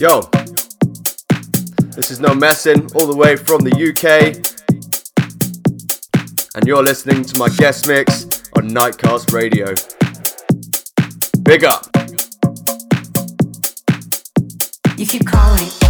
Yo, this is No Messing, all the way from the UK, and you're listening to my guest mix on Nightcast Radio. Big up. You keep calling.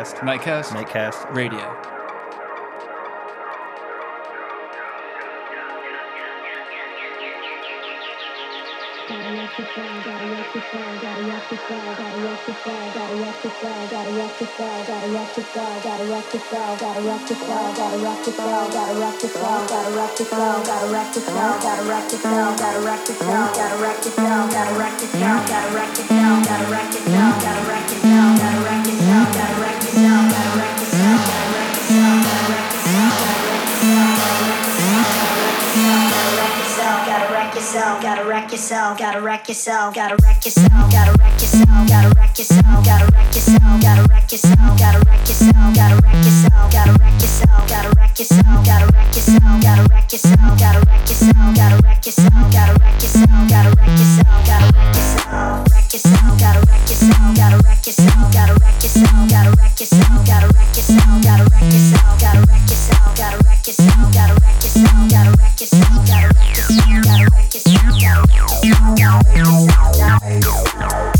Nightcast. Nightcast. Nightcast. Radio. direct it down, direct it down, direct it down, direct it down, direct it down, direct it down, direct it down. Yourself, gotta wreck yourself, gotta wreck yourself, gotta wreck yourself, gotta wreck yourself, gotta wreck yourself, gotta wreck yourself, gotta wreck yourself, gotta wreck yourself, gotta wreck yourself, gotta wreck yourself, gotta wreck yourself, gotta wreck yourself, gotta wreck yourself, gotta wreck yourself, gotta wreck yourself, gotta wreck yourself, gotta wreck yourself, gotta wreck yourself, wreck Gotta wreck yourself. Gotta wreck yourself. Gotta wreck yourself. Gotta wreck yourself. Gotta wreck yourself. Gotta wreck yourself. Gotta wreck yourself. Gotta wreck yourself. Gotta wreck yourself. Gotta wreck yourself. Gotta wreck yourself. Gotta wreck yourself. Gotta Thank you.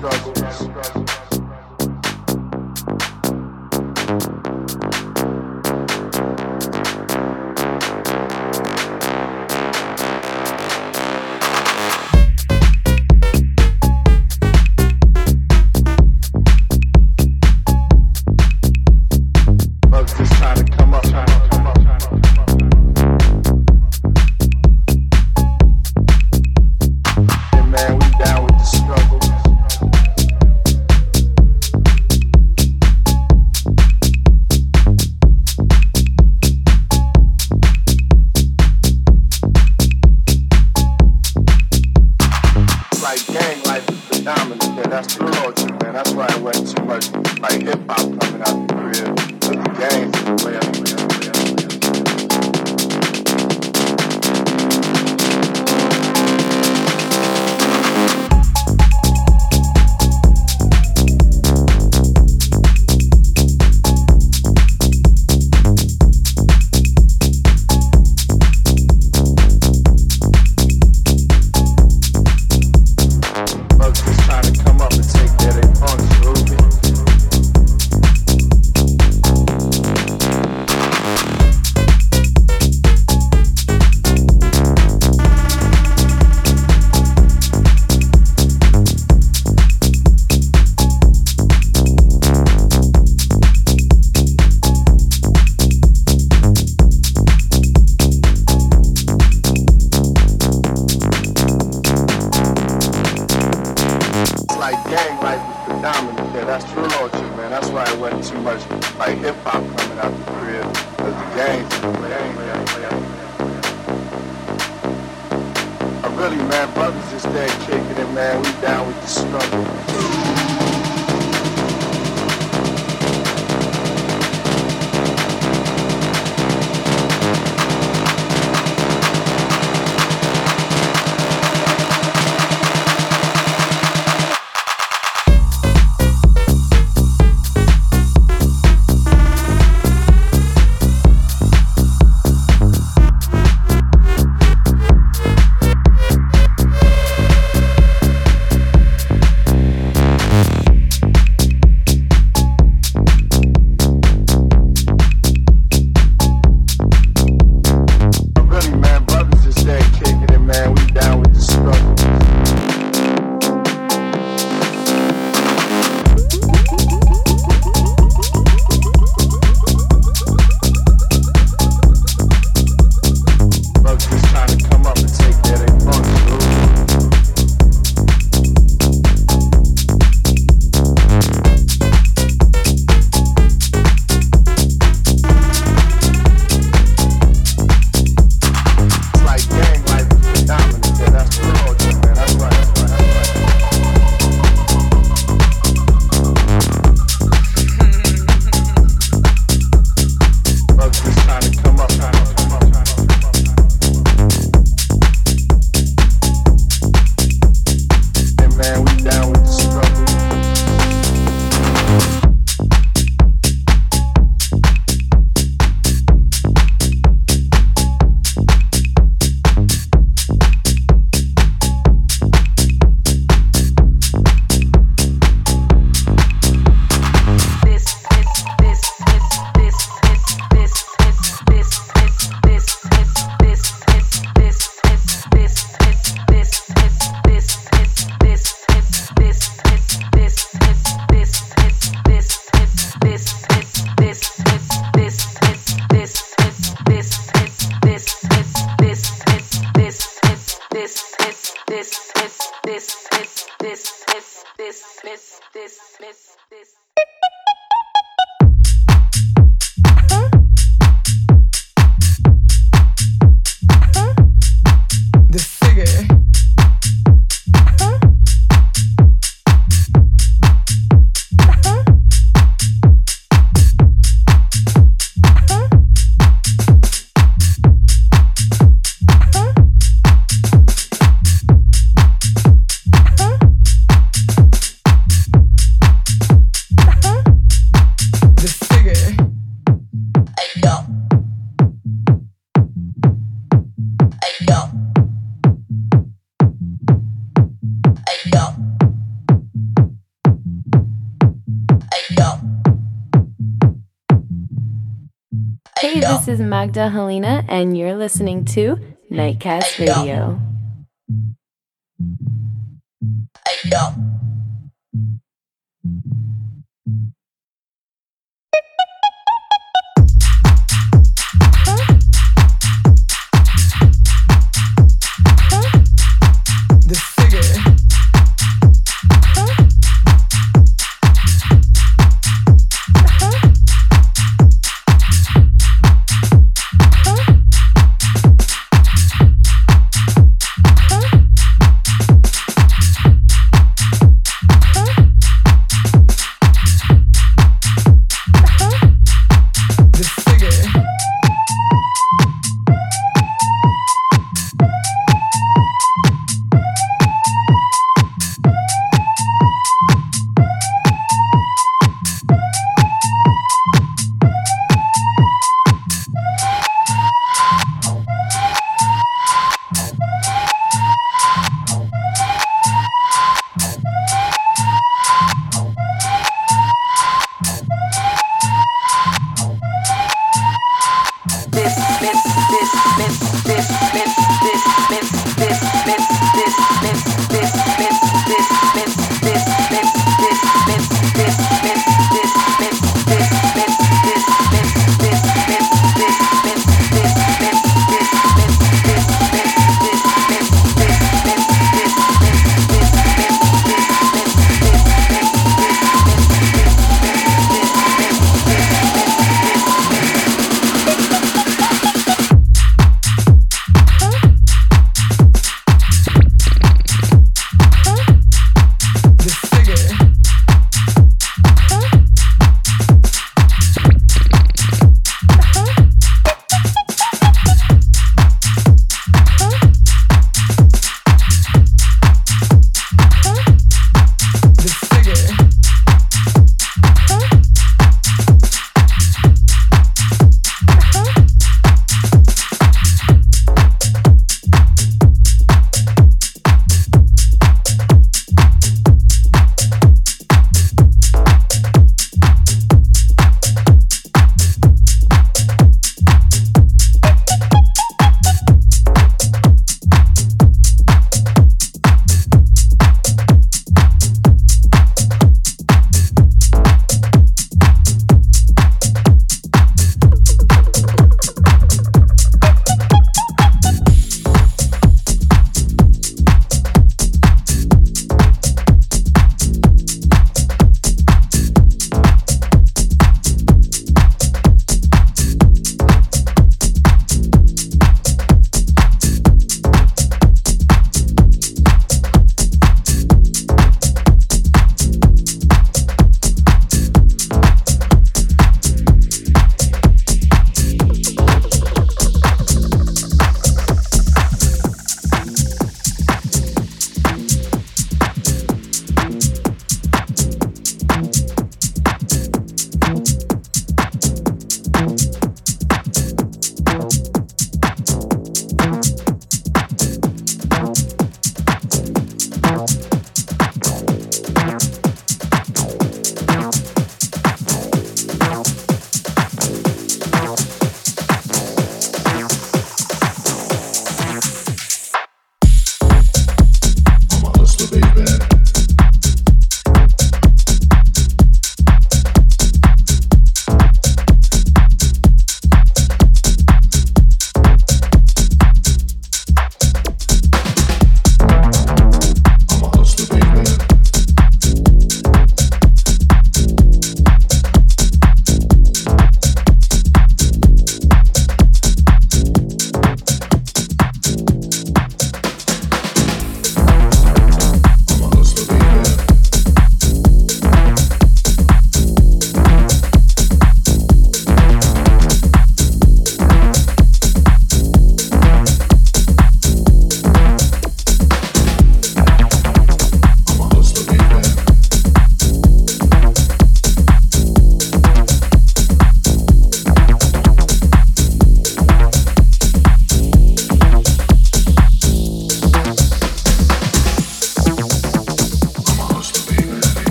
Struggle. that's true logic, man. That's why it wasn't too much like hip hop coming out the crib, cause the games, I really, man, brothers just there kicking it, man. We down with the struggle. Magda Helena, and you're listening to Nightcast Radio.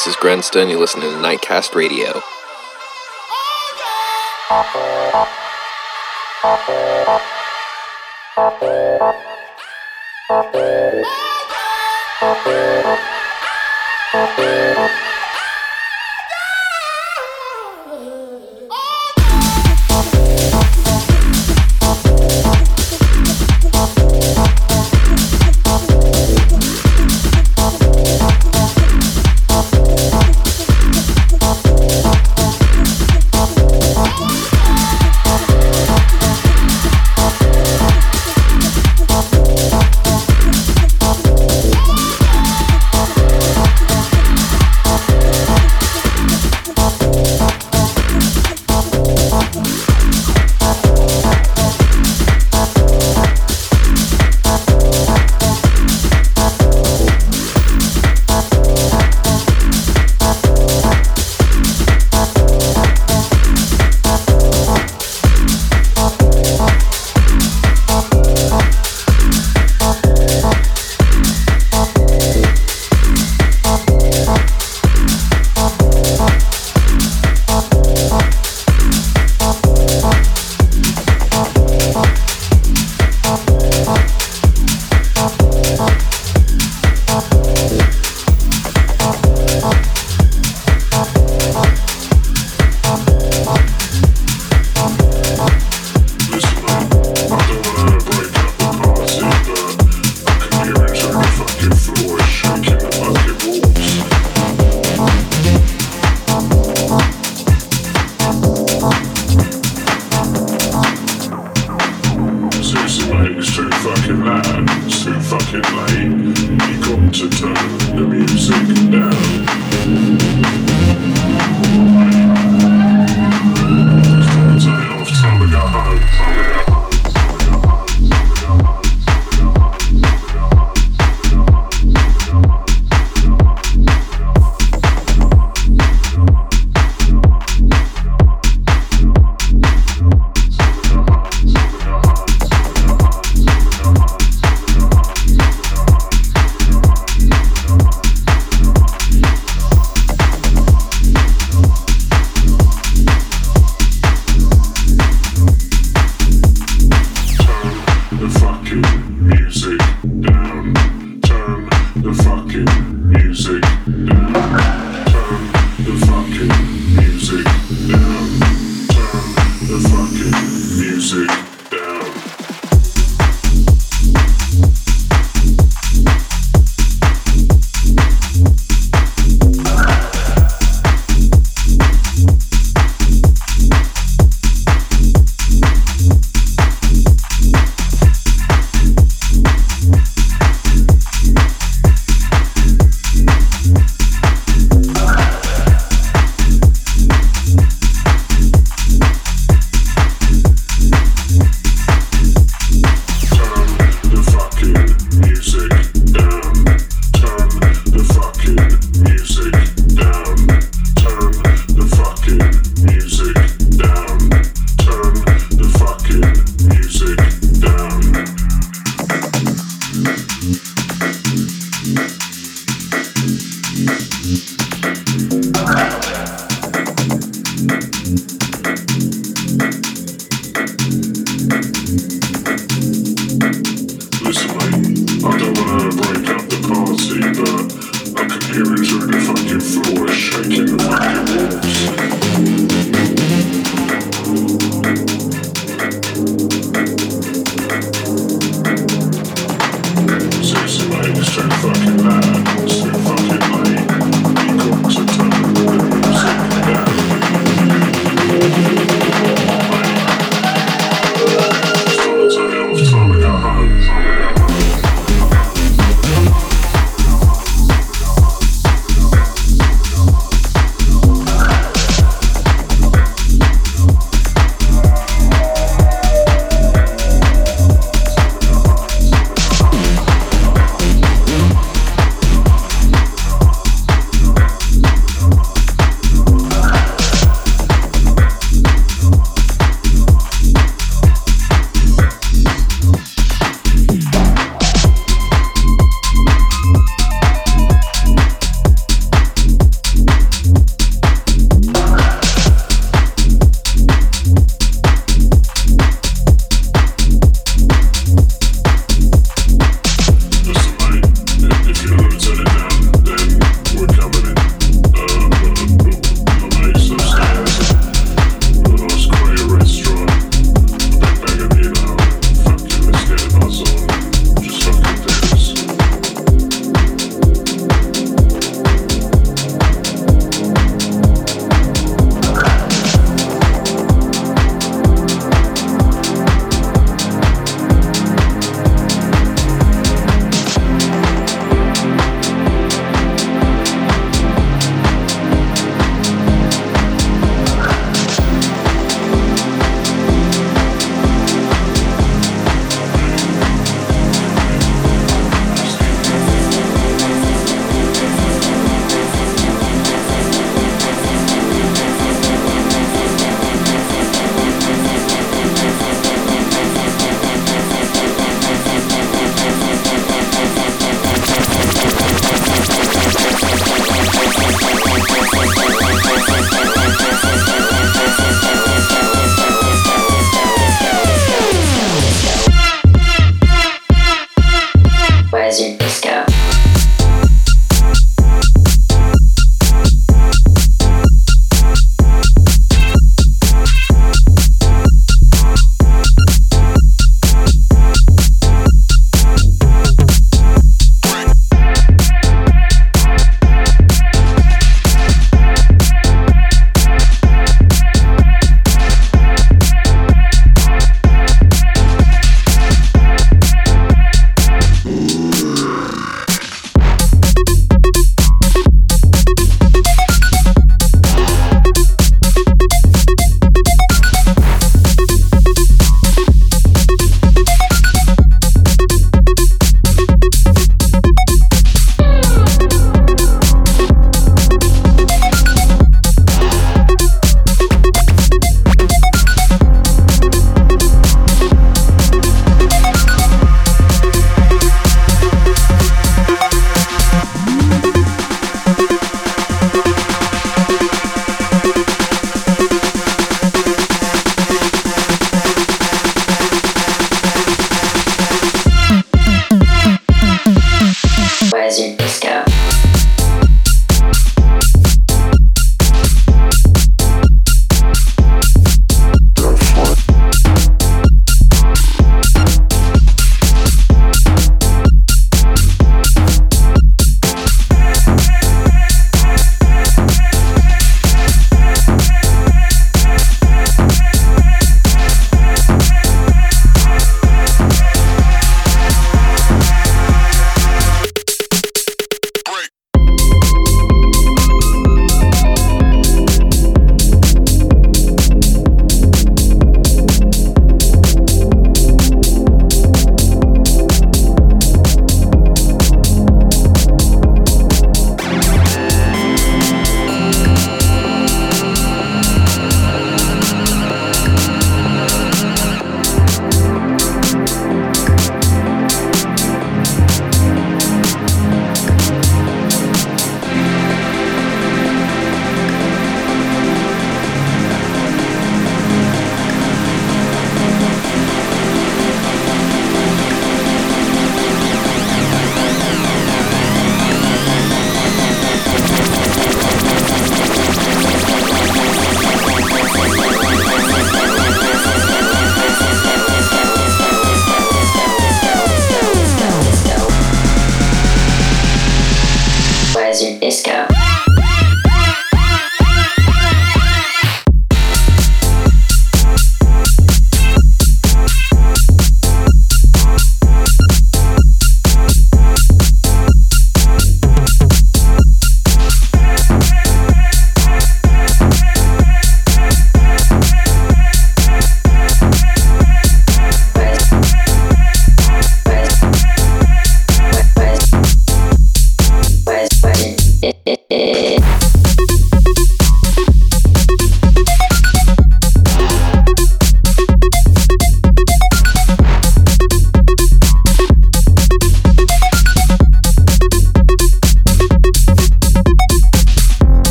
This is Grenston. You're listening to Nightcast Radio.